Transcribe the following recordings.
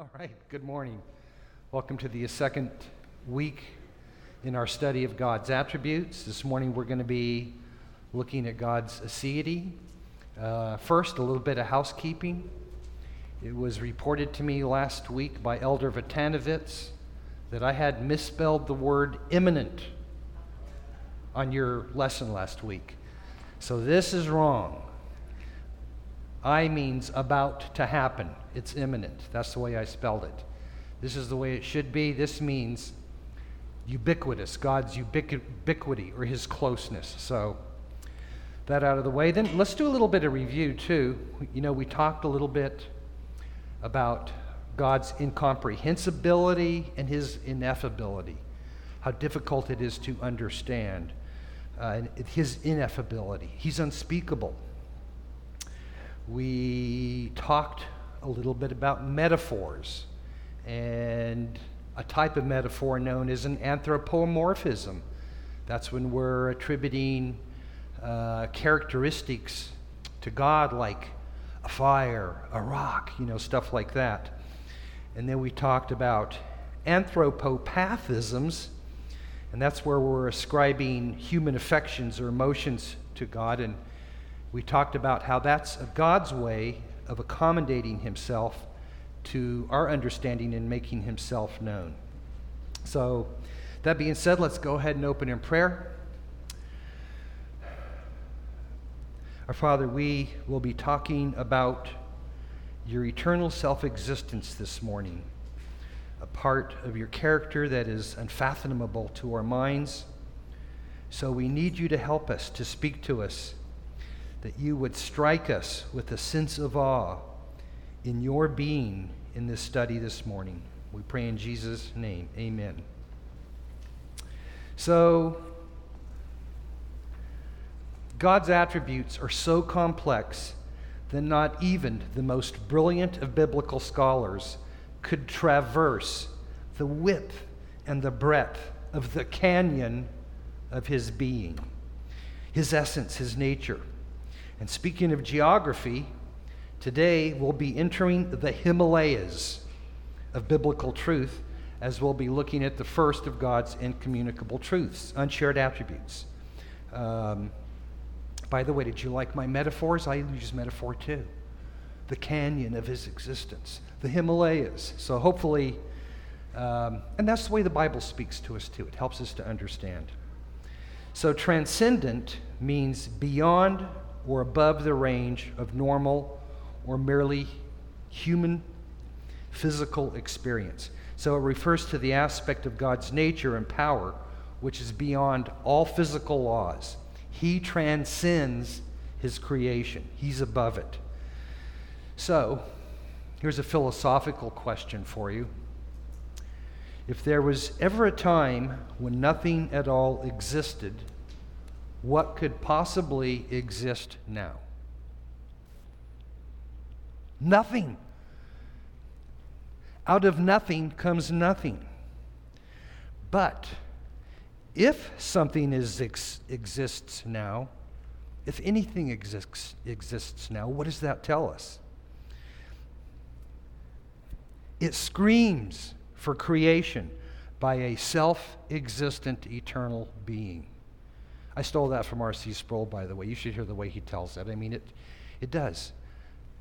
All right, good morning. Welcome to the second week in our study of God's attributes. This morning we're going to be looking at God's aseity. Uh, first, a little bit of housekeeping. It was reported to me last week by Elder Vitanovitz that I had misspelled the word imminent on your lesson last week. So this is wrong. I means about to happen. It's imminent. That's the way I spelled it. This is the way it should be. This means ubiquitous, God's ubiquity or his closeness. So, that out of the way. Then let's do a little bit of review, too. You know, we talked a little bit about God's incomprehensibility and his ineffability, how difficult it is to understand, uh, his ineffability. He's unspeakable. We talked a little bit about metaphors and a type of metaphor known as an anthropomorphism. That's when we're attributing uh, characteristics to God like a fire, a rock, you know, stuff like that. And then we talked about anthropopathisms, and that's where we're ascribing human affections or emotions to God. And we talked about how that's God's way of accommodating himself to our understanding and making himself known. So, that being said, let's go ahead and open in prayer. Our Father, we will be talking about your eternal self existence this morning, a part of your character that is unfathomable to our minds. So we need you to help us, to speak to us that you would strike us with a sense of awe in your being in this study this morning. We pray in Jesus' name. Amen. So, God's attributes are so complex that not even the most brilliant of biblical scholars could traverse the width and the breadth of the canyon of his being, his essence, his nature. And speaking of geography, today we'll be entering the Himalayas of biblical truth as we'll be looking at the first of God's incommunicable truths, unshared attributes. Um, by the way, did you like my metaphors? I use metaphor too. The canyon of his existence, the Himalayas. So hopefully, um, and that's the way the Bible speaks to us too. It helps us to understand. So transcendent means beyond or above the range of normal or merely human physical experience. So it refers to the aspect of God's nature and power which is beyond all physical laws. He transcends his creation, he's above it. So, here's a philosophical question for you. If there was ever a time when nothing at all existed, what could possibly exist now? Nothing. Out of nothing comes nothing. But if something is, ex- exists now, if anything exists, exists now, what does that tell us? It screams for creation by a self existent eternal being. I stole that from R.C. Sproul, by the way. You should hear the way he tells it. I mean, it, it does.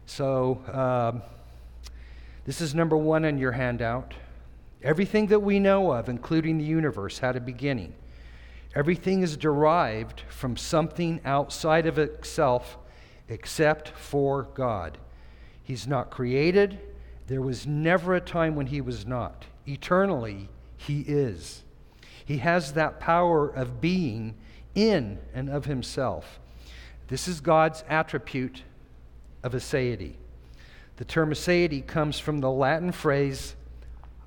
So, um, this is number one on your handout. Everything that we know of, including the universe, had a beginning. Everything is derived from something outside of itself except for God. He's not created. There was never a time when he was not. Eternally, he is. He has that power of being in and of himself. This is God's attribute of aseity. The term aseity comes from the Latin phrase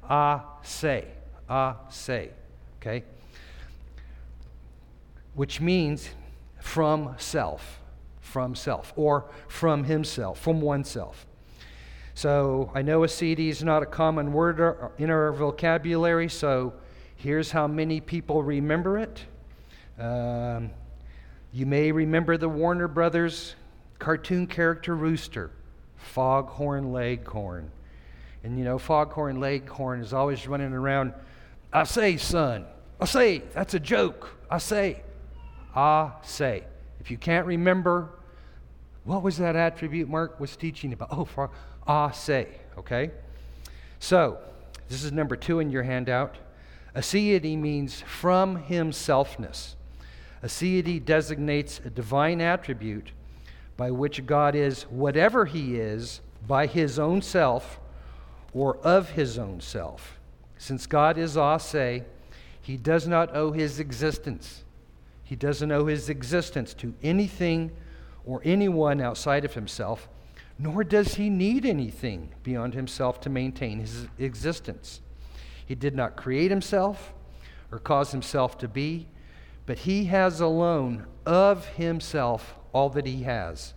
a se, a se, okay? Which means from self, from self, or from himself, from oneself. So I know aseity is not a common word in our vocabulary, so here's how many people remember it. Um, you may remember the Warner Brothers cartoon character Rooster, Foghorn Leghorn. And you know, Foghorn Leghorn is always running around, I say, son, I say, that's a joke. I say, I say. If you can't remember, what was that attribute Mark was teaching about? Oh, for I say, okay? So, this is number two in your handout. Aseity means from himselfness. Aseity designates a divine attribute by which God is whatever he is by his own self or of his own self. Since God is ase, he does not owe his existence. He doesn't owe his existence to anything or anyone outside of himself, nor does he need anything beyond himself to maintain his existence. He did not create himself or cause himself to be, but he has alone of himself all that he has,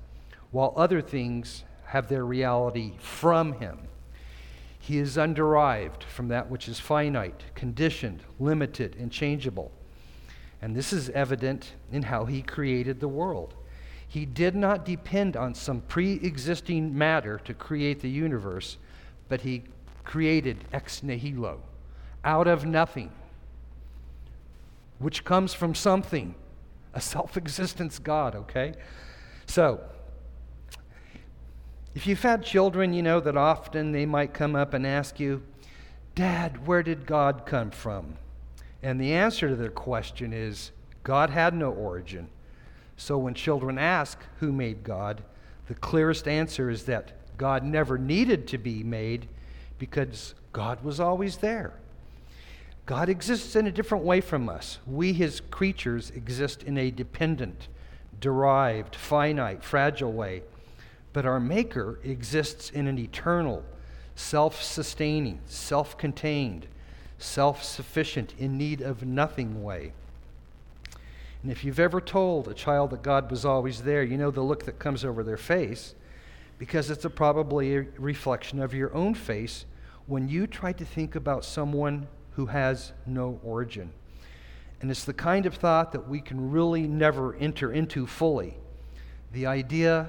while other things have their reality from him. He is underived from that which is finite, conditioned, limited, and changeable. And this is evident in how he created the world. He did not depend on some pre existing matter to create the universe, but he created ex nihilo, out of nothing, which comes from something, a self existence God, okay? So, if you've had children, you know that often they might come up and ask you, Dad, where did God come from? And the answer to their question is God had no origin. So when children ask who made God, the clearest answer is that God never needed to be made because God was always there. God exists in a different way from us. We, his creatures, exist in a dependent, derived, finite, fragile way. But our Maker exists in an eternal, self sustaining, self contained, self sufficient, in need of nothing way. And if you've ever told a child that God was always there, you know the look that comes over their face because it's a probably a reflection of your own face when you try to think about someone who has no origin. And it's the kind of thought that we can really never enter into fully. The idea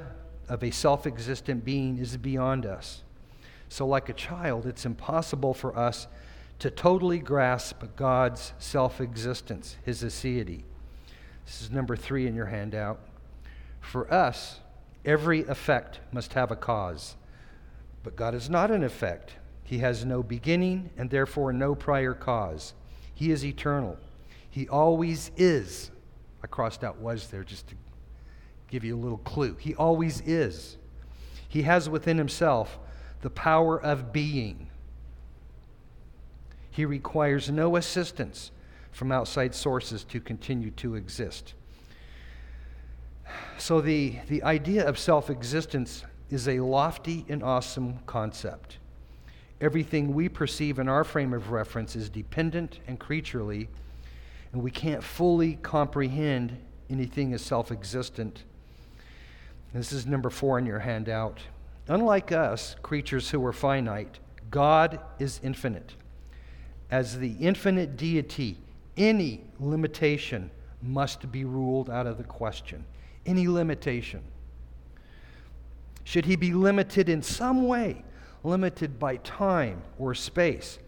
of a self existent being is beyond us. So, like a child, it's impossible for us to totally grasp God's self existence, his aseity. This is number three in your handout. For us, every effect must have a cause. But God is not an effect. He has no beginning and therefore no prior cause. He is eternal. He always is. I crossed out was there just to give you a little clue. He always is. He has within himself the power of being. He requires no assistance from outside sources to continue to exist. So, the, the idea of self existence is a lofty and awesome concept. Everything we perceive in our frame of reference is dependent and creaturely, and we can't fully comprehend anything as self existent. This is number four in your handout. Unlike us, creatures who are finite, God is infinite. As the infinite deity, any limitation must be ruled out of the question. Any limitation. Should he be limited in some way? Limited by time or space,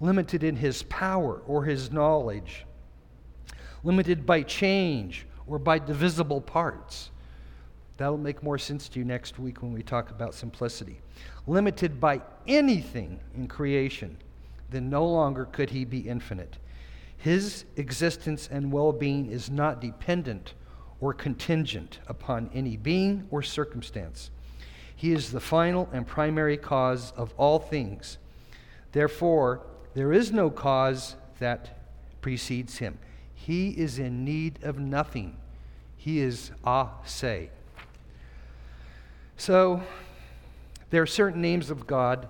limited in his power or his knowledge, limited by change or by divisible parts. That'll make more sense to you next week when we talk about simplicity. Limited by anything in creation, then no longer could he be infinite. His existence and well being is not dependent or contingent upon any being or circumstance. He is the final and primary cause of all things. Therefore, there is no cause that precedes him. He is in need of nothing. He is a se. So, there are certain names of God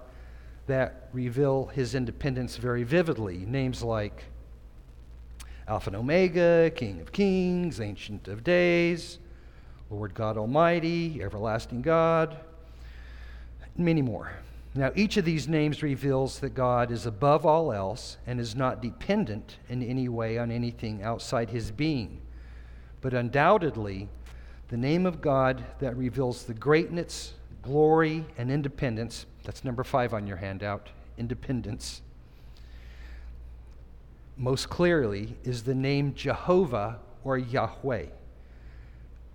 that reveal his independence very vividly. Names like Alpha and Omega, King of Kings, Ancient of Days, Lord God Almighty, Everlasting God, many more. Now, each of these names reveals that God is above all else and is not dependent in any way on anything outside his being. But undoubtedly, the name of God that reveals the greatness, glory, and independence. That's number five on your handout independence. Most clearly is the name Jehovah or Yahweh,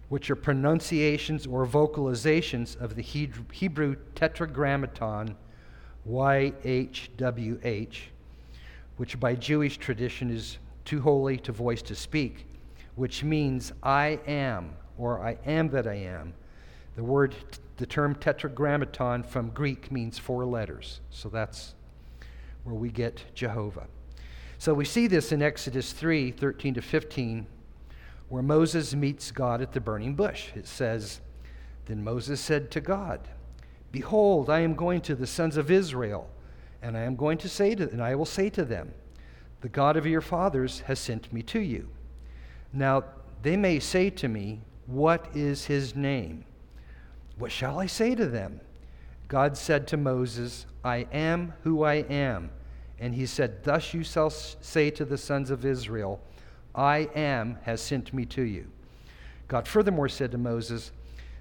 which are pronunciations or vocalizations of the Hebrew tetragrammaton YHWH, which by Jewish tradition is too holy to voice to speak, which means I am or I am that I am. The word, the term tetragrammaton from Greek means four letters. So that's where we get Jehovah. So we see this in Exodus 3 13 to 15, where Moses meets God at the burning bush. It says, Then Moses said to God, Behold, I am going to the sons of Israel, and I am going to say to and I will say to them, The God of your fathers has sent me to you. Now they may say to me, What is his name? What shall I say to them? God said to Moses, I am who I am. And he said, Thus you shall say to the sons of Israel, I am has sent me to you. God furthermore said to Moses,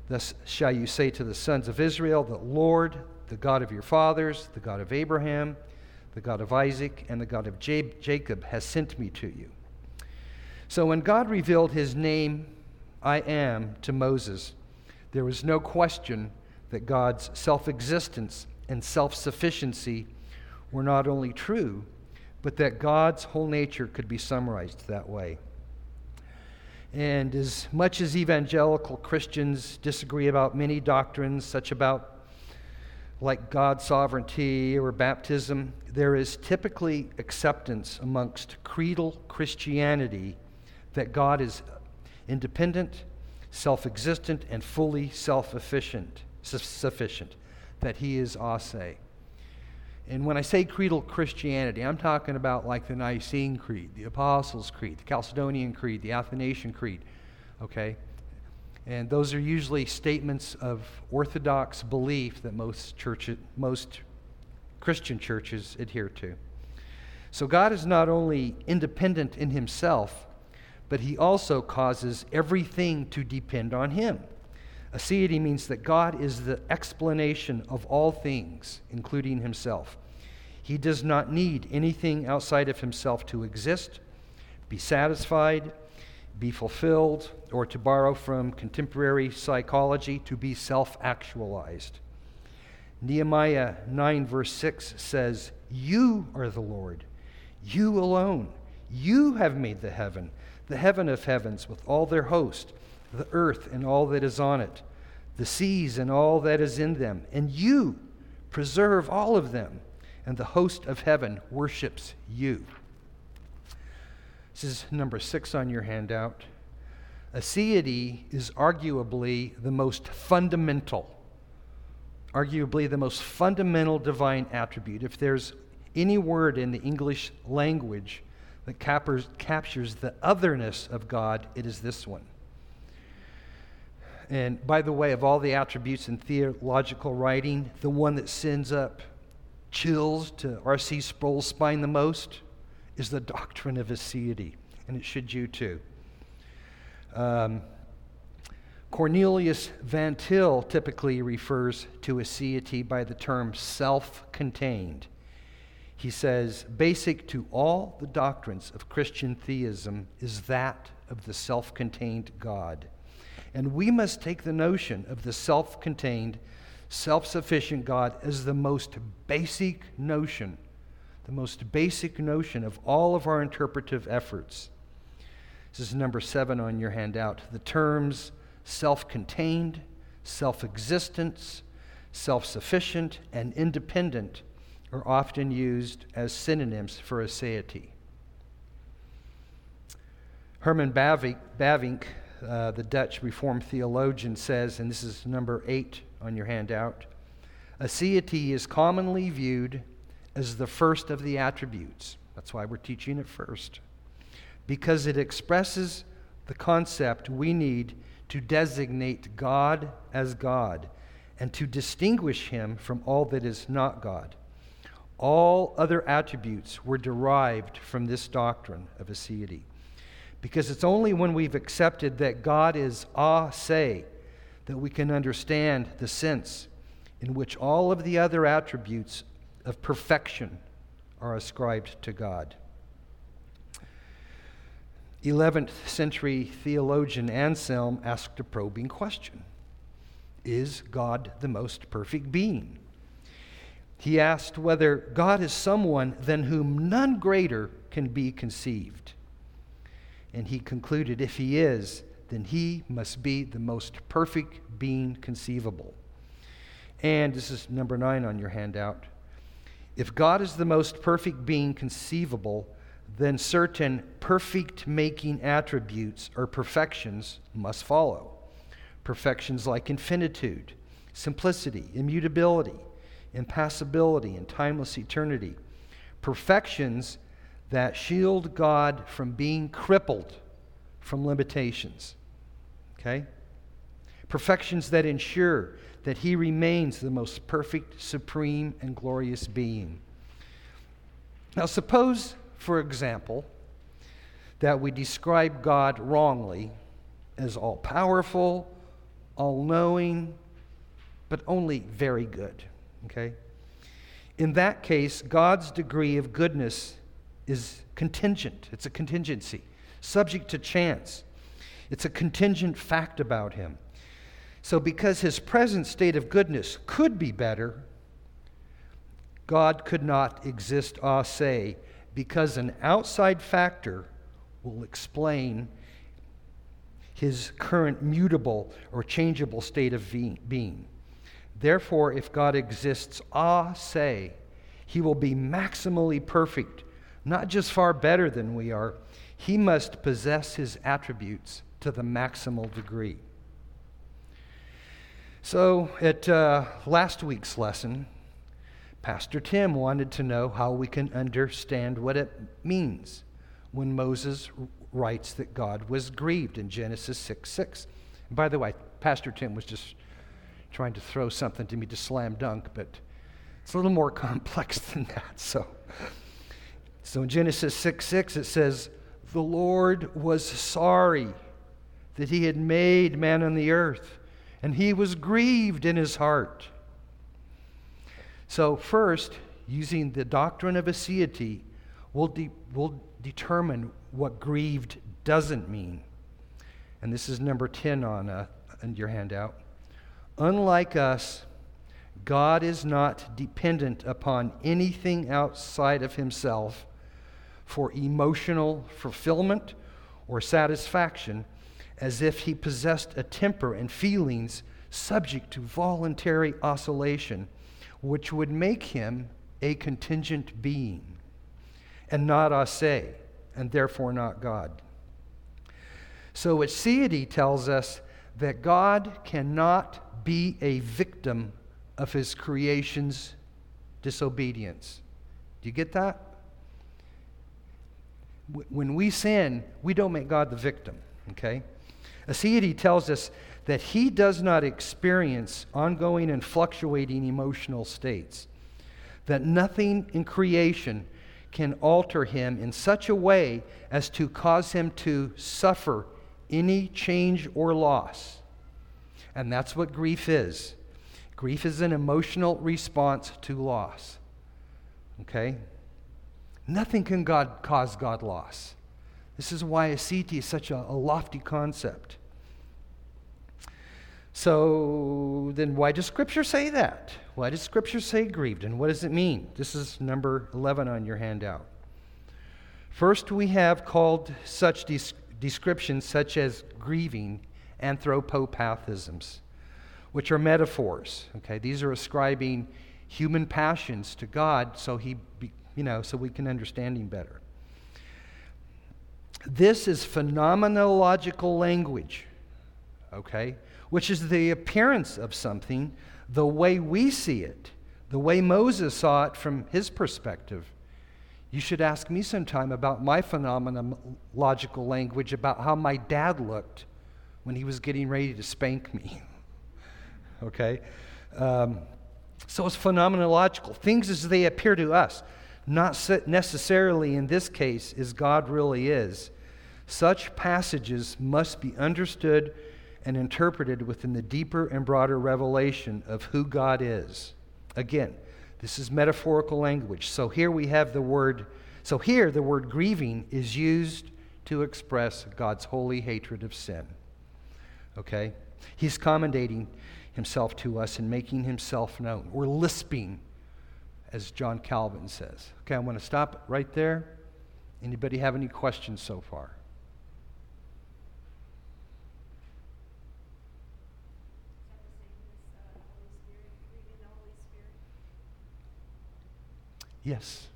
Thus shall you say to the sons of Israel, The Lord, the God of your fathers, the God of Abraham, the God of Isaac, and the God of Jacob, has sent me to you. So when God revealed his name, I am, to Moses, there was no question that God's self existence and self sufficiency were not only true, but that God's whole nature could be summarized that way. And as much as evangelical Christians disagree about many doctrines, such about like God's sovereignty or baptism, there is typically acceptance amongst creedal Christianity that God is independent, self existent, and fully self sufficient, that He is ase. And when I say creedal Christianity, I'm talking about like the Nicene Creed, the Apostles' Creed, the Chalcedonian Creed, the Athanasian Creed, okay? And those are usually statements of orthodox belief that most churches, most Christian churches adhere to. So God is not only independent in himself, but he also causes everything to depend on him. Aseity means that God is the explanation of all things, including himself. He does not need anything outside of himself to exist, be satisfied, be fulfilled, or to borrow from contemporary psychology, to be self actualized. Nehemiah 9, verse 6 says, You are the Lord, you alone. You have made the heaven, the heaven of heavens, with all their host the earth and all that is on it, the seas and all that is in them, and you preserve all of them, and the host of heaven worships you. This is number six on your handout. Aseity is arguably the most fundamental, arguably the most fundamental divine attribute. If there's any word in the English language that captures the otherness of God, it is this one. And by the way, of all the attributes in theological writing, the one that sends up chills to R.C. Sproul's spine the most is the doctrine of aseity, and it should you too. Um, Cornelius Van Til typically refers to aseity by the term self contained. He says, basic to all the doctrines of Christian theism is that of the self contained God. And we must take the notion of the self contained, self sufficient God as the most basic notion, the most basic notion of all of our interpretive efforts. This is number seven on your handout. The terms self contained, self existence, self sufficient, and independent are often used as synonyms for aseity. Herman Bavinck, uh, the Dutch Reformed theologian, says, and this is number eight on your handout aseity is commonly viewed as the first of the attributes. That's why we're teaching it first. Because it expresses the concept we need to designate God as God and to distinguish him from all that is not God. All other attributes were derived from this doctrine of aseity. Because it's only when we've accepted that God is ah say that we can understand the sense in which all of the other attributes of perfection are ascribed to God. 11th century theologian Anselm asked a probing question Is God the most perfect being? He asked whether God is someone than whom none greater can be conceived. And he concluded if he is, then he must be the most perfect being conceivable. And this is number nine on your handout. If God is the most perfect being conceivable, then certain perfect making attributes or perfections must follow. Perfections like infinitude, simplicity, immutability, impassibility, and timeless eternity. Perfections that shield God from being crippled from limitations. Okay? Perfections that ensure that he remains the most perfect, supreme, and glorious being. Now, suppose for example, that we describe God wrongly as all powerful, all knowing, but only very good. Okay? In that case, God's degree of goodness is contingent, it's a contingency, subject to chance. It's a contingent fact about him. So, because his present state of goodness could be better, God could not exist ah, a se because an outside factor will explain his current mutable or changeable state of being. Therefore, if God exists ah, a se, he will be maximally perfect, not just far better than we are. He must possess his attributes to the maximal degree. So, at uh, last week's lesson, Pastor Tim wanted to know how we can understand what it means when Moses writes that God was grieved in Genesis 6 6. And by the way, Pastor Tim was just trying to throw something to me to slam dunk, but it's a little more complex than that. So, so in Genesis 6 6, it says, The Lord was sorry that he had made man on the earth, and he was grieved in his heart. So, first, using the doctrine of aseity, we'll, de- we'll determine what grieved doesn't mean. And this is number 10 on, uh, on your handout. Unlike us, God is not dependent upon anything outside of himself for emotional fulfillment or satisfaction, as if he possessed a temper and feelings subject to voluntary oscillation which would make him a contingent being and not a se, and therefore not God. So, aseity tells us that God cannot be a victim of his creation's disobedience. Do you get that? When we sin, we don't make God the victim, okay? Aseity tells us that he does not experience ongoing and fluctuating emotional states, that nothing in creation can alter him in such a way as to cause him to suffer any change or loss. And that's what grief is. Grief is an emotional response to loss. Okay? Nothing can God cause God loss. This is why aseity is such a, a lofty concept. So then, why does Scripture say that? Why does Scripture say grieved? And what does it mean? This is number 11 on your handout. First, we have called such des- descriptions, such as grieving, anthropopathisms, which are metaphors. Okay, these are ascribing human passions to God, so he, you know, so we can understand Him better. This is phenomenological language. Okay which is the appearance of something the way we see it, the way Moses saw it from his perspective. You should ask me sometime about my phenomenological language, about how my dad looked when he was getting ready to spank me. okay? Um, so it's phenomenological. Things as they appear to us, not necessarily in this case as God really is. Such passages must be understood and interpreted within the deeper and broader revelation of who God is. Again, this is metaphorical language. So here we have the word, so here the word grieving is used to express God's holy hatred of sin. Okay? He's commendating himself to us and making himself known. We're lisping, as John Calvin says. Okay, I'm going to stop right there. Anybody have any questions so far? Yes.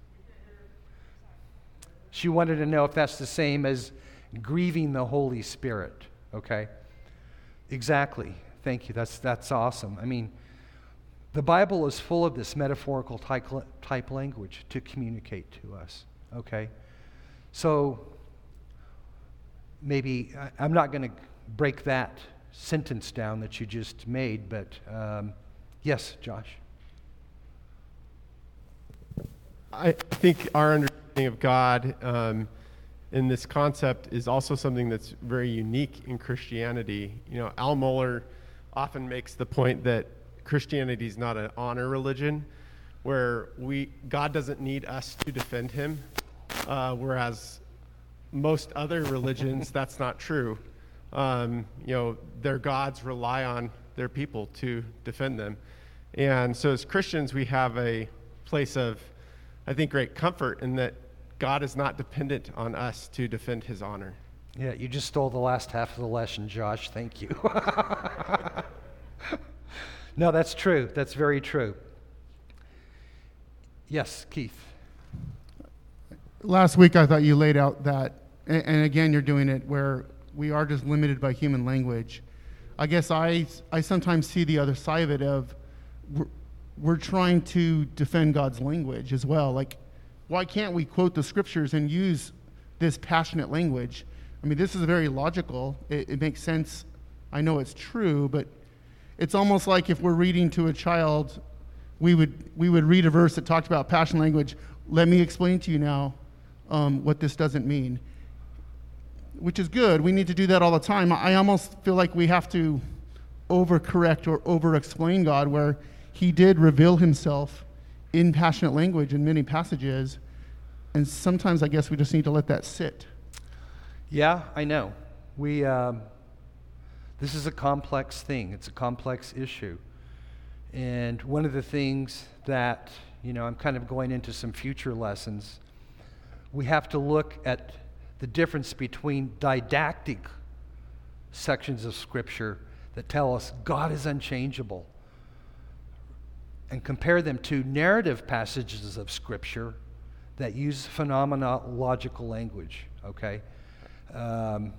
She wanted to know if that's the same as grieving the Holy Spirit. Okay? Exactly. Thank you. That's, that's awesome. I mean, the Bible is full of this metaphorical type, language to communicate to us. Okay? So, maybe I, am not going to break that sentence down that you just made, but um, yes, Josh. I think our understanding of God um, in this concept is also something that's very unique in Christianity. You know, Al Mohler often makes the point that Christianity is not an honor religion, where we God doesn't need us to defend Him, uh, whereas most other religions that's not true. Um, you know, their gods rely on their people to defend them, and so as Christians we have a place of I think, great comfort in that God is not dependent on us to defend his honor. Yeah, you just stole the last half of the lesson, Josh. Thank you. no, that's true. That's very true. Yes, Keith. Last week, I thought you laid out that, and again, you're doing it where we are just limited by human language. I guess I, I sometimes see the other side of it of we're trying to defend God's language as well. Like, why can't we quote the scriptures and use this passionate language? I mean, this is very logical. It, it makes sense. I know it's true, but it's almost like if we're reading to a child, we would, we would read a verse that talked about passion language. Let me explain to you now um, what this doesn't mean, which is good. We need to do that all the time. I almost feel like we have to overcorrect or over explain God, where he did reveal himself in passionate language in many passages. And sometimes I guess we just need to let that sit. Yeah, I know. We, um, this is a complex thing, it's a complex issue. And one of the things that, you know, I'm kind of going into some future lessons, we have to look at the difference between didactic sections of Scripture that tell us God is unchangeable and compare them to narrative passages of Scripture that use phenomenological language, okay? Um,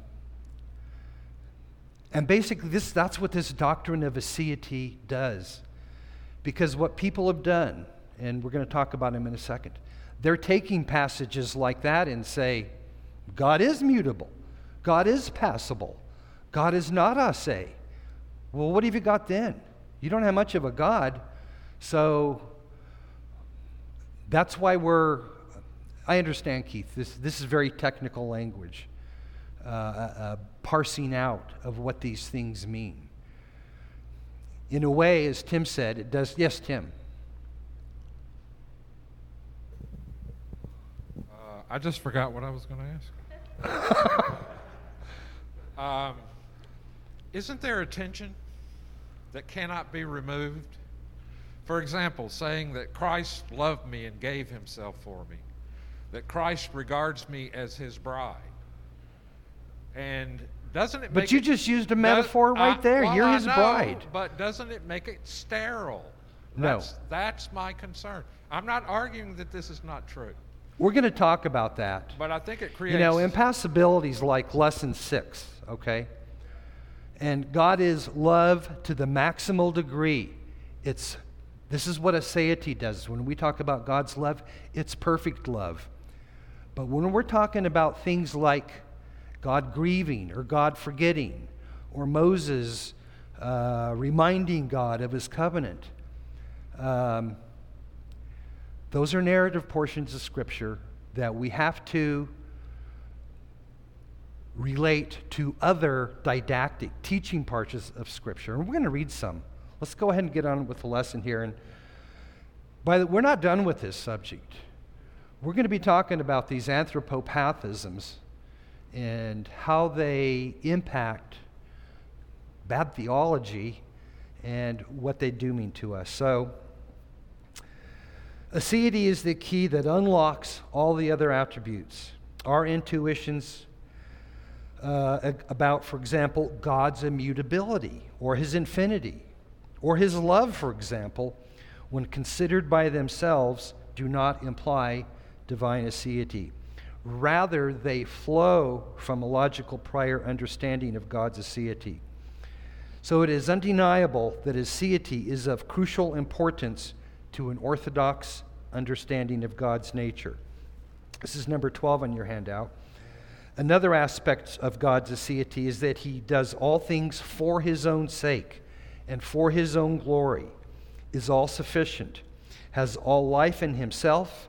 and basically, this, that's what this doctrine of aseity does. Because what people have done, and we're going to talk about them in a second, they're taking passages like that and say, God is mutable, God is passible, God is not ase. Well, what have you got then? You don't have much of a God so that's why we're, I understand, Keith, this, this is very technical language, uh, uh, parsing out of what these things mean. In a way, as Tim said, it does, yes, Tim. Uh, I just forgot what I was going to ask. um, isn't there a tension that cannot be removed for example, saying that Christ loved me and gave himself for me, that Christ regards me as his bride. And doesn't it But you it, just used a metaphor right I, there. Well, You're I his know, bride. But doesn't it make it sterile? No. That's, that's my concern. I'm not arguing that this is not true. We're going to talk about that. But I think it creates. You know, impassibilities like lesson six, okay? And God is love to the maximal degree. It's this is what aseity does. When we talk about God's love, it's perfect love. But when we're talking about things like God grieving or God forgetting or Moses uh, reminding God of his covenant, um, those are narrative portions of Scripture that we have to relate to other didactic teaching parts of Scripture. And we're going to read some. Let's go ahead and get on with the lesson here. And by the, we're not done with this subject. We're going to be talking about these anthropopathisms and how they impact bad theology and what they do mean to us. So, aseity is the key that unlocks all the other attributes. Our intuitions uh, about, for example, God's immutability or his infinity or his love, for example, when considered by themselves, do not imply divine aseity. Rather, they flow from a logical prior understanding of God's aseity. So it is undeniable that aseity is of crucial importance to an orthodox understanding of God's nature. This is number 12 on your handout. Another aspect of God's aseity is that he does all things for his own sake and for his own glory, is all sufficient, has all life in himself,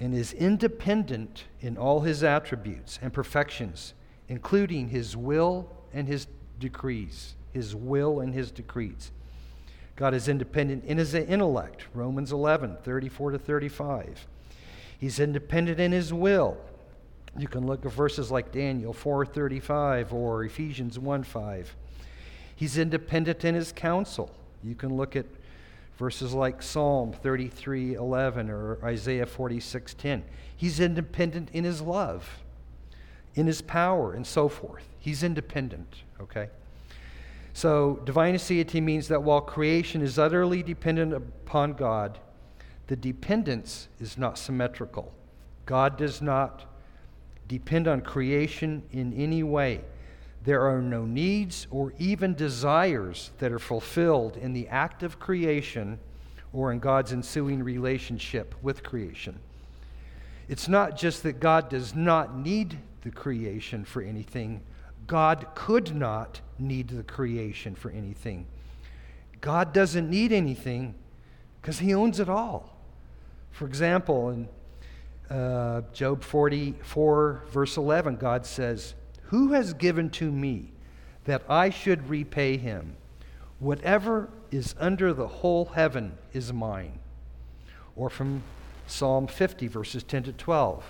and is independent in all his attributes and perfections, including his will and his decrees. His will and his decrees. God is independent in his intellect, Romans 11, 34 to 35. He's independent in his will. You can look at verses like Daniel 4:35 or Ephesians 1:5. He's independent in his counsel. You can look at verses like Psalm 33:11 or Isaiah 46:10. He's independent in his love, in his power and so forth. He's independent, okay? So, divine aseity means that while creation is utterly dependent upon God, the dependence is not symmetrical. God does not depend on creation in any way. There are no needs or even desires that are fulfilled in the act of creation or in God's ensuing relationship with creation. It's not just that God does not need the creation for anything, God could not need the creation for anything. God doesn't need anything because he owns it all. For example, in uh, Job 44, verse 11, God says, Who has given to me that I should repay him? Whatever is under the whole heaven is mine. Or from Psalm 50, verses 10 to 12.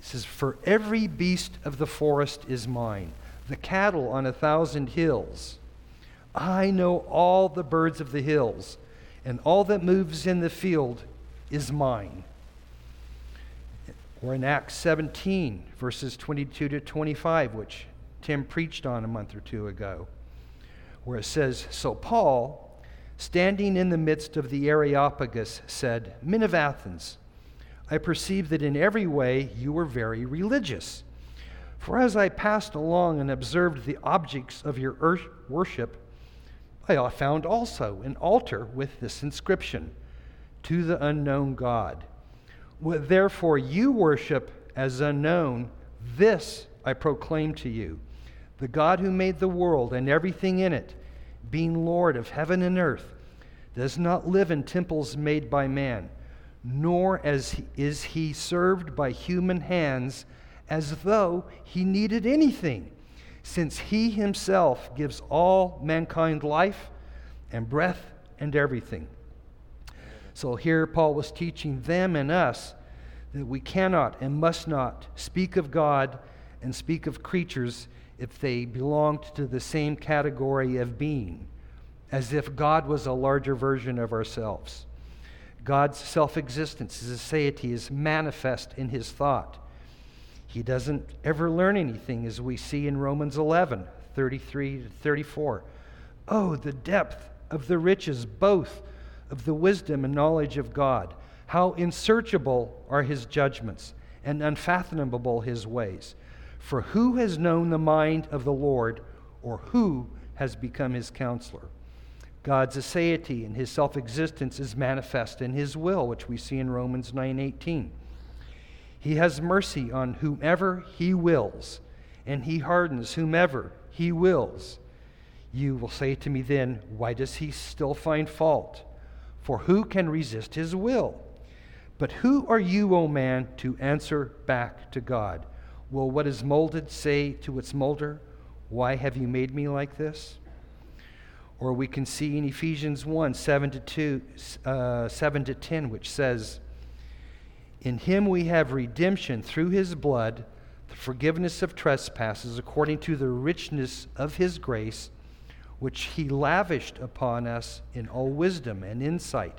It says, For every beast of the forest is mine, the cattle on a thousand hills. I know all the birds of the hills, and all that moves in the field is mine. Or in Acts 17, verses 22 to 25, which Tim preached on a month or two ago, where it says, So Paul, standing in the midst of the Areopagus, said, Men of Athens, I perceive that in every way you are very religious. For as I passed along and observed the objects of your worship, I found also an altar with this inscription To the unknown God. Therefore you worship as unknown, this I proclaim to you the God who made the world and everything in it, being Lord of heaven and earth, does not live in temples made by man nor as he, is he served by human hands as though he needed anything, since he himself gives all mankind life and breath and everything. So here Paul was teaching them and us that we cannot and must not speak of God and speak of creatures if they belonged to the same category of being, as if God was a larger version of ourselves. God's self existence, his aseity, is manifest in his thought. He doesn't ever learn anything, as we see in Romans 11 33 to 34. Oh, the depth of the riches, both of the wisdom and knowledge of God. How unsearchable are his judgments and unfathomable his ways. For who has known the mind of the Lord, or who has become his counselor? God's aseity and his self-existence is manifest in his will, which we see in Romans 9:18. He has mercy on whomever he wills, and he hardens whomever he wills. You will say to me then, why does he still find fault? For who can resist his will? But who are you, O man, to answer back to God? Will what is molded say to its molder, Why have you made me like this? Or we can see in Ephesians 1 7 to, 2, uh, 7 to 10, which says, In him we have redemption through his blood, the forgiveness of trespasses, according to the richness of his grace, which he lavished upon us in all wisdom and insight,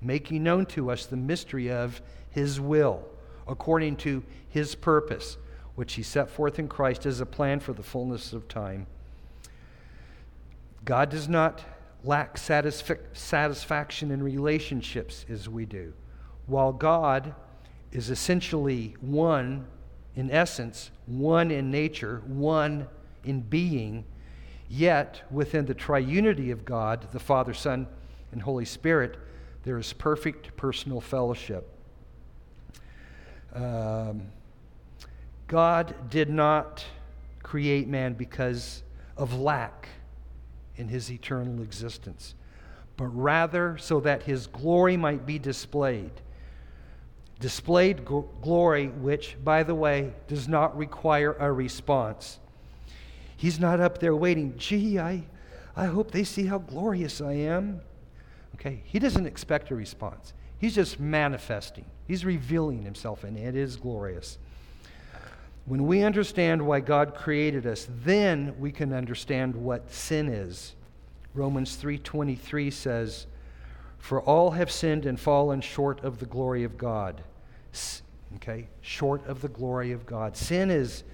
making known to us the mystery of his will, according to his purpose, which he set forth in Christ as a plan for the fullness of time God does not lack satisfa- satisfaction in relationships as we do. While God is essentially one in essence, one in nature, one in being, yet within the triunity of God, the Father, Son, and Holy Spirit, there is perfect personal fellowship. Um, God did not create man because of lack in his eternal existence, but rather so that his glory might be displayed. Displayed gl- glory, which, by the way, does not require a response. He's not up there waiting, gee, I, I hope they see how glorious I am. Okay, he doesn't expect a response. He's just manifesting, he's revealing himself, and it is glorious. When we understand why God created us, then we can understand what sin is. Romans 3:23 says, "For all have sinned and fallen short of the glory of God." Okay, short of the glory of God. Sin is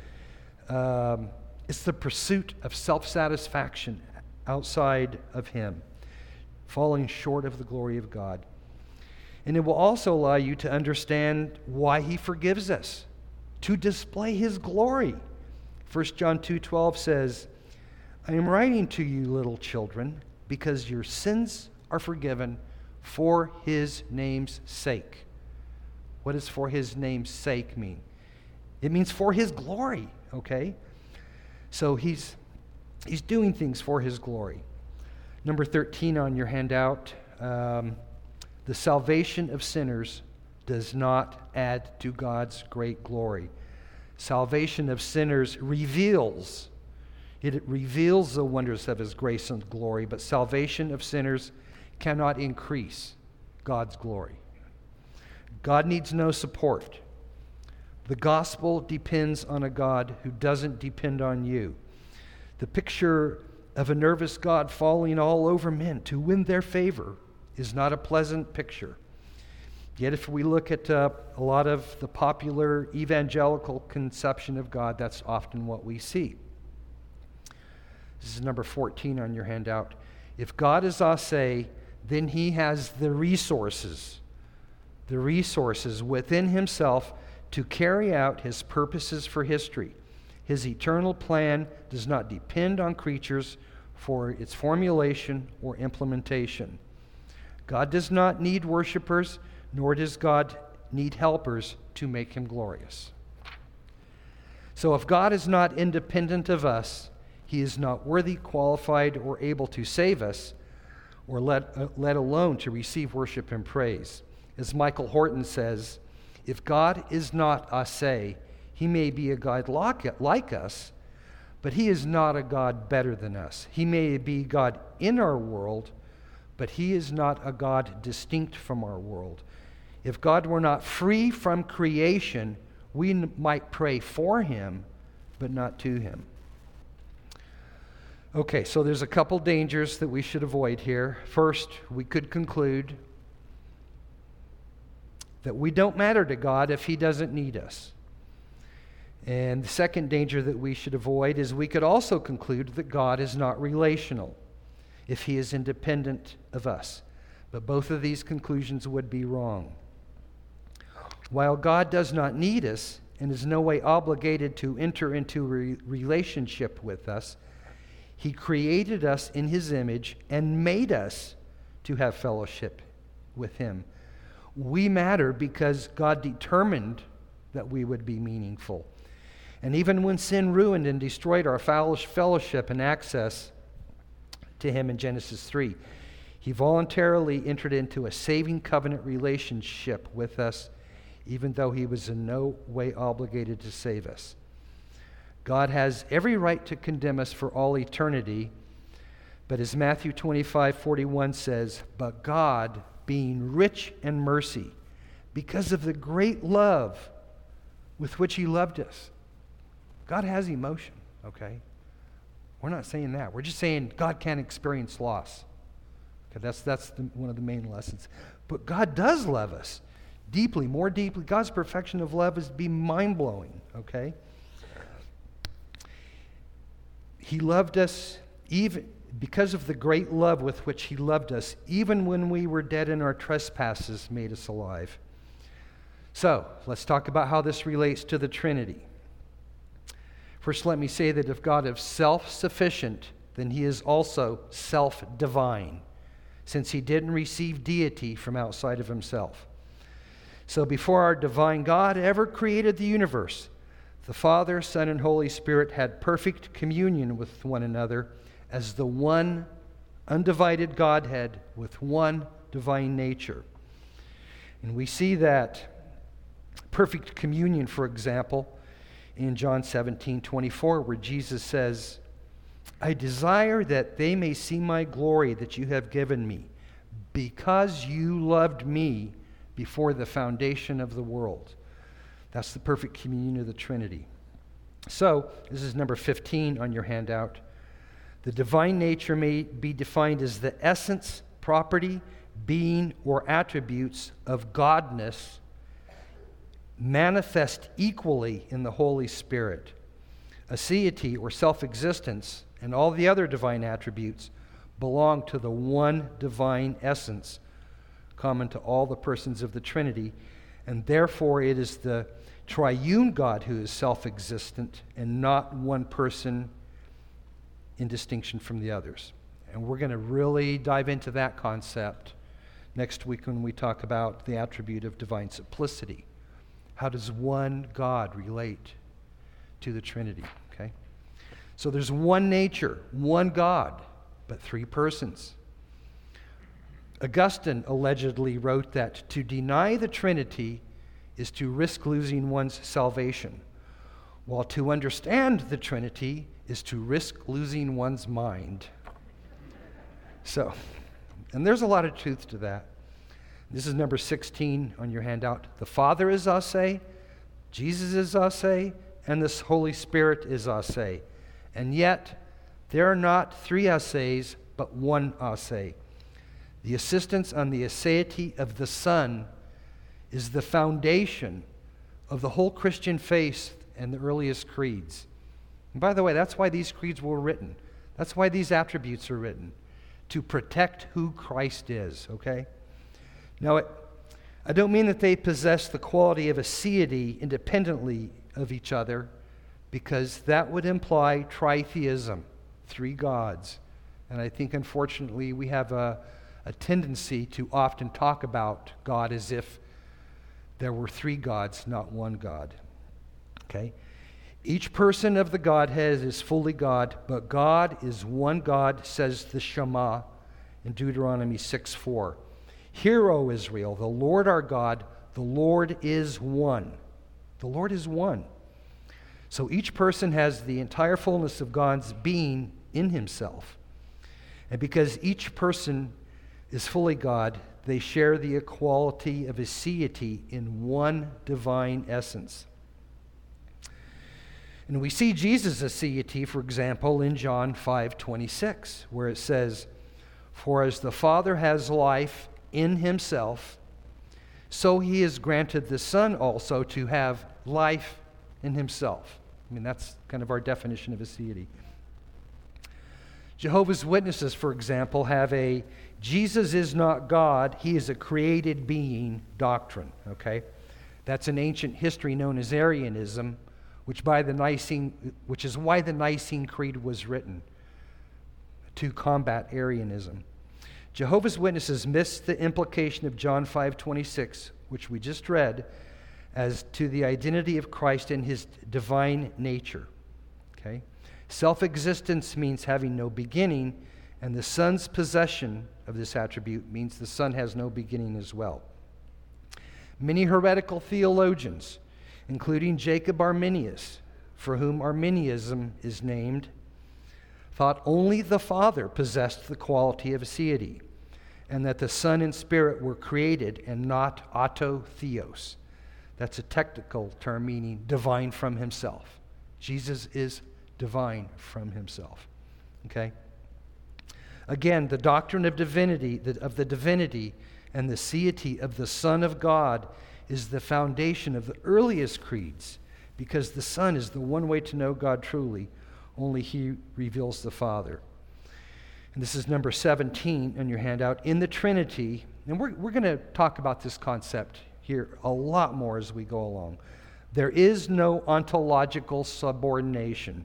um, it's the pursuit of self-satisfaction outside of Him, falling short of the glory of God. And it will also allow you to understand why He forgives us to display his glory. 1 John 2:12 says, "I am writing to you little children because your sins are forgiven for his name's sake." What does for his name's sake mean? It means for his glory, okay? So he's he's doing things for his glory. Number 13 on your handout, um, the salvation of sinners does not add to God's great glory. Salvation of sinners reveals, it reveals the wonders of his grace and glory, but salvation of sinners cannot increase God's glory. God needs no support. The gospel depends on a God who doesn't depend on you. The picture of a nervous God falling all over men to win their favor is not a pleasant picture. Yet, if we look at uh, a lot of the popular evangelical conception of God, that's often what we see. This is number 14 on your handout. If God is ase, then he has the resources, the resources within himself to carry out his purposes for history. His eternal plan does not depend on creatures for its formulation or implementation. God does not need worshipers nor does God need helpers to make him glorious. So if God is not independent of us, he is not worthy, qualified, or able to save us, or let, uh, let alone to receive worship and praise. As Michael Horton says, if God is not ase, he may be a God like, like us, but he is not a God better than us. He may be God in our world, but he is not a God distinct from our world. If God were not free from creation, we n- might pray for him, but not to him. Okay, so there's a couple dangers that we should avoid here. First, we could conclude that we don't matter to God if he doesn't need us. And the second danger that we should avoid is we could also conclude that God is not relational if he is independent of us. But both of these conclusions would be wrong. While God does not need us and is no way obligated to enter into re- relationship with us, He created us in His image and made us to have fellowship with Him. We matter because God determined that we would be meaningful. And even when sin ruined and destroyed our fellowship and access to Him in Genesis 3, He voluntarily entered into a saving covenant relationship with us even though he was in no way obligated to save us. God has every right to condemn us for all eternity. But as Matthew 25 41 says, but God, being rich in mercy, because of the great love with which He loved us. God has emotion, okay? We're not saying that. We're just saying God can't experience loss. Okay, that's that's the, one of the main lessons. But God does love us deeply, more deeply. God's perfection of love is be mind blowing, okay? He loved us even because of the great love with which He loved us, even when we were dead in our trespasses, made us alive. So, let's talk about how this relates to the Trinity. First, let me say that if God is self sufficient, then He is also self divine, since He didn't receive deity from outside of Himself. So, before our divine God ever created the universe, the Father, Son, and Holy Spirit had perfect communion with one another as the one undivided Godhead with one divine nature. And we see that perfect communion, for example, in John 17 24, where Jesus says, I desire that they may see my glory that you have given me, because you loved me before the foundation of the world. That's the perfect communion of the Trinity. So, this is number 15 on your handout. The divine nature may be defined as the essence, property, being, or attributes of Godness manifest equally in the Holy Spirit. Aseity, or self existence, and all the other divine attributes belong to the one divine essence common to all the persons of the Trinity, and therefore it is the triune God who is self existent and not one person in distinction from the others. And we're going to really dive into that concept next week when we talk about the attribute of divine simplicity. How does one God relate to the Trinity? Okay? So there's one nature, one God, but three persons. Augustine allegedly wrote that to deny the Trinity is to risk losing one's salvation, while to understand the Trinity is to risk losing one's mind. So, and there's a lot of truth to that. This is number 16 on your handout. The Father is Ase, Jesus is Ase, and the Holy Spirit is Ase. And yet, there are not three Ases, but one Ase. The assistance on the aseity of the Son is the foundation of the whole Christian faith and the earliest creeds. And by the way, that's why these creeds were written. That's why these attributes are written to protect who Christ is, okay? Now, it, I don't mean that they possess the quality of aseity independently of each other, because that would imply tritheism, three gods. And I think, unfortunately, we have a, a tendency to often talk about God as if there were three gods, not one God. Okay? Each person of the Godhead is fully God, but God is one God, says the Shema in Deuteronomy 6 4. Hear, O Israel, the Lord our God, the Lord is one. The Lord is one. So each person has the entire fullness of God's being in himself. And because each person is fully God, they share the equality of aseity in one divine essence. And we see Jesus' aseity, for example, in John 5 26, where it says, For as the Father has life in himself, so he has granted the Son also to have life in himself. I mean, that's kind of our definition of aseity. Jehovah's Witnesses, for example, have a Jesus is not God, he is a created being doctrine, okay? That's an ancient history known as Arianism, which, by the Nicene, which is why the Nicene Creed was written to combat Arianism. Jehovah's Witnesses miss the implication of John 5:26, which we just read, as to the identity of Christ in his divine nature. Okay? Self-existence means having no beginning, and the Son's possession of this attribute means the Son has no beginning as well. Many heretical theologians, including Jacob Arminius, for whom Arminianism is named, thought only the Father possessed the quality of aseity, and that the Son and Spirit were created and not auto theos. That's a technical term meaning divine from himself. Jesus is divine from himself. Okay? Again, the doctrine of divinity, of the divinity and the deity of the Son of God is the foundation of the earliest creeds because the Son is the one way to know God truly. Only He reveals the Father. And this is number 17 in your handout. In the Trinity, and we're, we're going to talk about this concept here a lot more as we go along. There is no ontological subordination.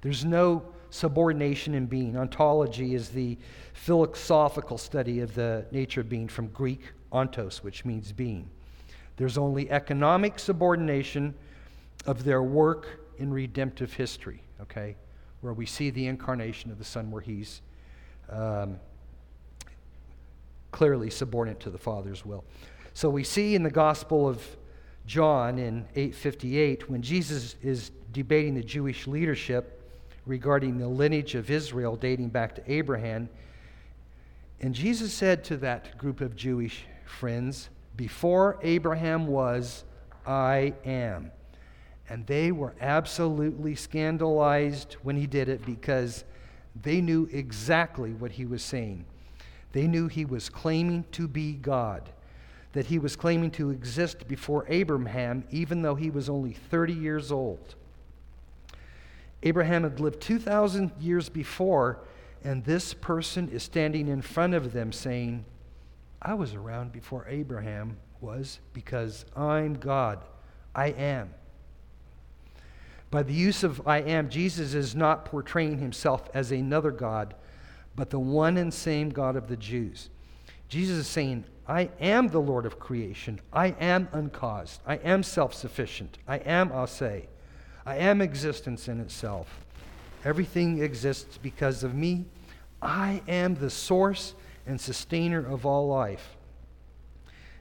There's no subordination in being. Ontology is the philosophical study of the nature of being from Greek ontos, which means being. There's only economic subordination of their work in redemptive history, okay, where we see the incarnation of the Son, where he's um, clearly subordinate to the Father's will. So we see in the Gospel of John in 858, when Jesus is debating the Jewish leadership regarding the lineage of Israel dating back to Abraham, and Jesus said to that group of Jewish friends, Before Abraham was, I am. And they were absolutely scandalized when he did it because they knew exactly what he was saying. They knew he was claiming to be God, that he was claiming to exist before Abraham, even though he was only 30 years old. Abraham had lived 2,000 years before, and this person is standing in front of them saying, I was around before Abraham was because I'm God. I am. By the use of I am, Jesus is not portraying himself as another God, but the one and same God of the Jews. Jesus is saying, I am the Lord of creation. I am uncaused. I am self sufficient. I am Ase. I am existence in itself. Everything exists because of me. I am the source and sustainer of all life.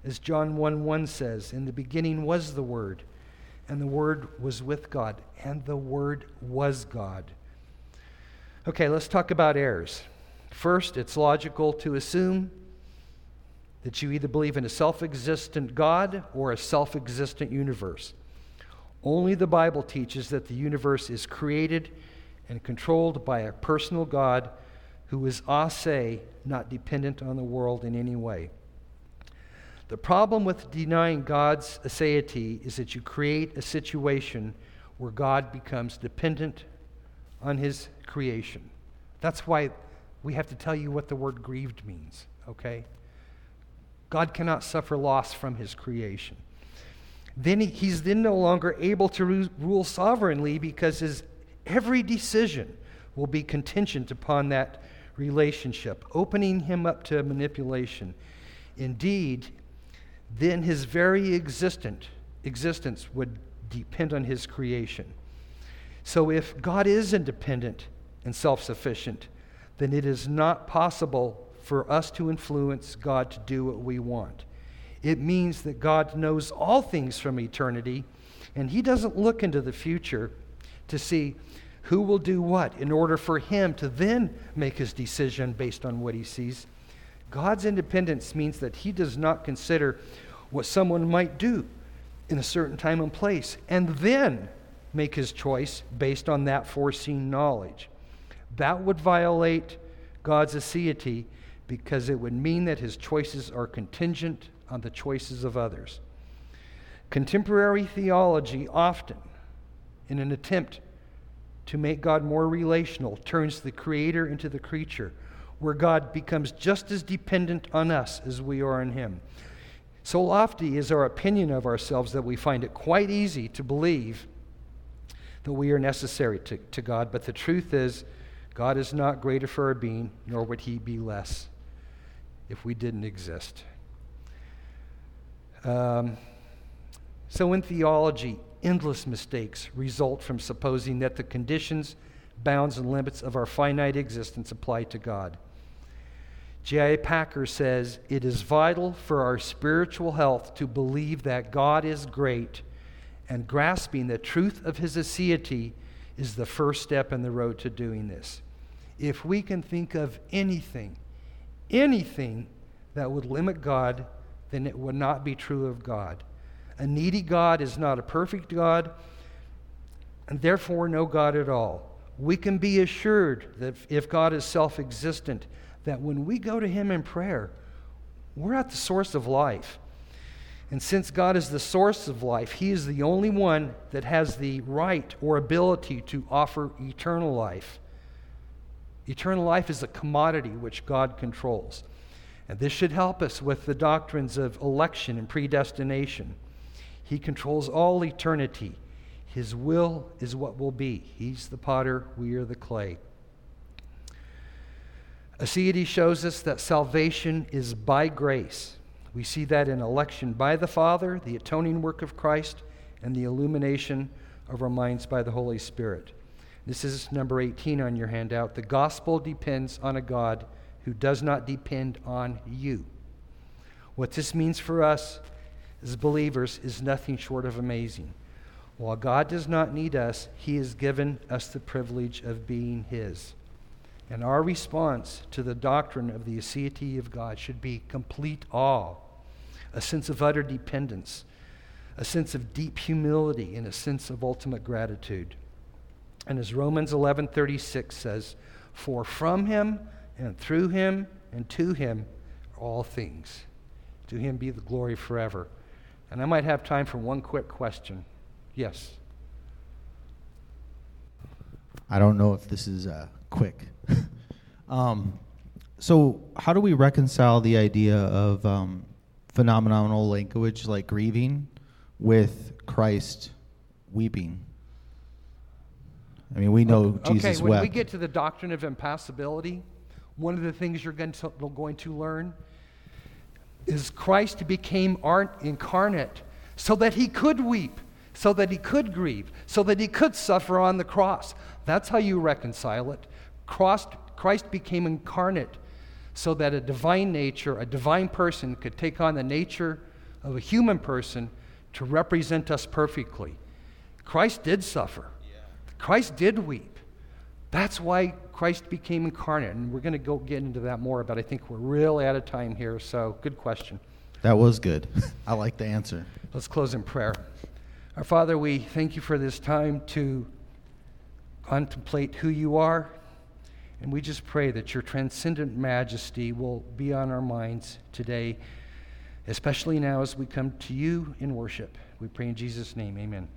As John 1 1 says, In the beginning was the Word and the Word was with God, and the Word was God. Okay, let's talk about errors. First, it's logical to assume that you either believe in a self existent God or a self existent universe. Only the Bible teaches that the universe is created and controlled by a personal God who is ase, not dependent on the world in any way. The problem with denying God's aseity is that you create a situation where God becomes dependent on his creation. That's why we have to tell you what the word grieved means, okay? God cannot suffer loss from his creation. Then he, he's then no longer able to ru- rule sovereignly because his every decision will be contingent upon that relationship, opening him up to manipulation. Indeed, then his very existent, existence would depend on his creation. So if God is independent and self sufficient, then it is not possible for us to influence God to do what we want. It means that God knows all things from eternity, and He doesn't look into the future to see who will do what in order for Him to then make His decision based on what He sees. God's independence means that he does not consider what someone might do in a certain time and place and then make his choice based on that foreseen knowledge. That would violate God's aseity because it would mean that his choices are contingent on the choices of others. Contemporary theology often, in an attempt to make God more relational, turns the creator into the creature where God becomes just as dependent on us as we are on Him. So lofty is our opinion of ourselves that we find it quite easy to believe that we are necessary to, to God. But the truth is, God is not greater for our being, nor would He be less if we didn't exist. Um, so, in theology, endless mistakes result from supposing that the conditions, bounds, and limits of our finite existence apply to God. J.I. Packer says it is vital for our spiritual health to believe that God is great and grasping the truth of his aseity is the first step in the road to doing this. If we can think of anything, anything that would limit God, then it would not be true of God. A needy God is not a perfect God, and therefore no God at all. We can be assured that if God is self existent, that when we go to Him in prayer, we're at the source of life. And since God is the source of life, He is the only one that has the right or ability to offer eternal life. Eternal life is a commodity which God controls. And this should help us with the doctrines of election and predestination. He controls all eternity. His will is what will be. He's the potter, we are the clay. Aseity shows us that salvation is by grace. We see that in election by the Father, the atoning work of Christ, and the illumination of our minds by the Holy Spirit. This is number 18 on your handout. The gospel depends on a God who does not depend on you. What this means for us as believers is nothing short of amazing. While God does not need us, He has given us the privilege of being His. And our response to the doctrine of the aseity of God should be complete awe, a sense of utter dependence, a sense of deep humility, and a sense of ultimate gratitude. And as Romans 11:36 says, "For from him and through him and to him are all things. To him be the glory forever." And I might have time for one quick question. Yes. I don't know if this is uh, quick. um, so, how do we reconcile the idea of um, phenomenal language like grieving with Christ weeping? I mean, we know okay, Jesus when wept. we get to the doctrine of impassibility, one of the things you're going to, going to learn is Christ became incarnate so that he could weep, so that he could grieve, so that he could suffer on the cross. That's how you reconcile it. Christ, Christ became incarnate so that a divine nature, a divine person, could take on the nature of a human person to represent us perfectly. Christ did suffer. Christ did weep. That's why Christ became incarnate. And we're going to go get into that more, but I think we're really out of time here. So, good question. that was good. I like the answer. Let's close in prayer. Our Father, we thank you for this time to contemplate who you are. And we just pray that your transcendent majesty will be on our minds today, especially now as we come to you in worship. We pray in Jesus' name. Amen.